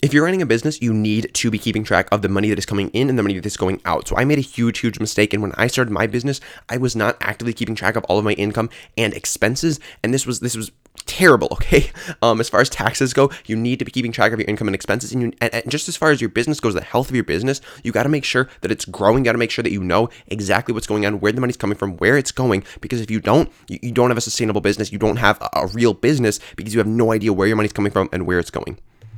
if you're running a business, you need to be keeping track of the money that is coming in and the money that is going out. So I made a huge, huge mistake. And when I started my business, I was not actively keeping track of all of my income and expenses. And this was this was terrible. Okay, um, as far as taxes go, you need to be keeping track of your income and expenses, and, you, and, and just as far as your business goes, the health of your business, you got to make sure that it's growing. Got to make sure that you know exactly what's going on, where the money's coming from, where it's going. Because if you don't, you, you don't have a sustainable business. You don't have a, a real business because you have no idea where your money's coming from and where it's going.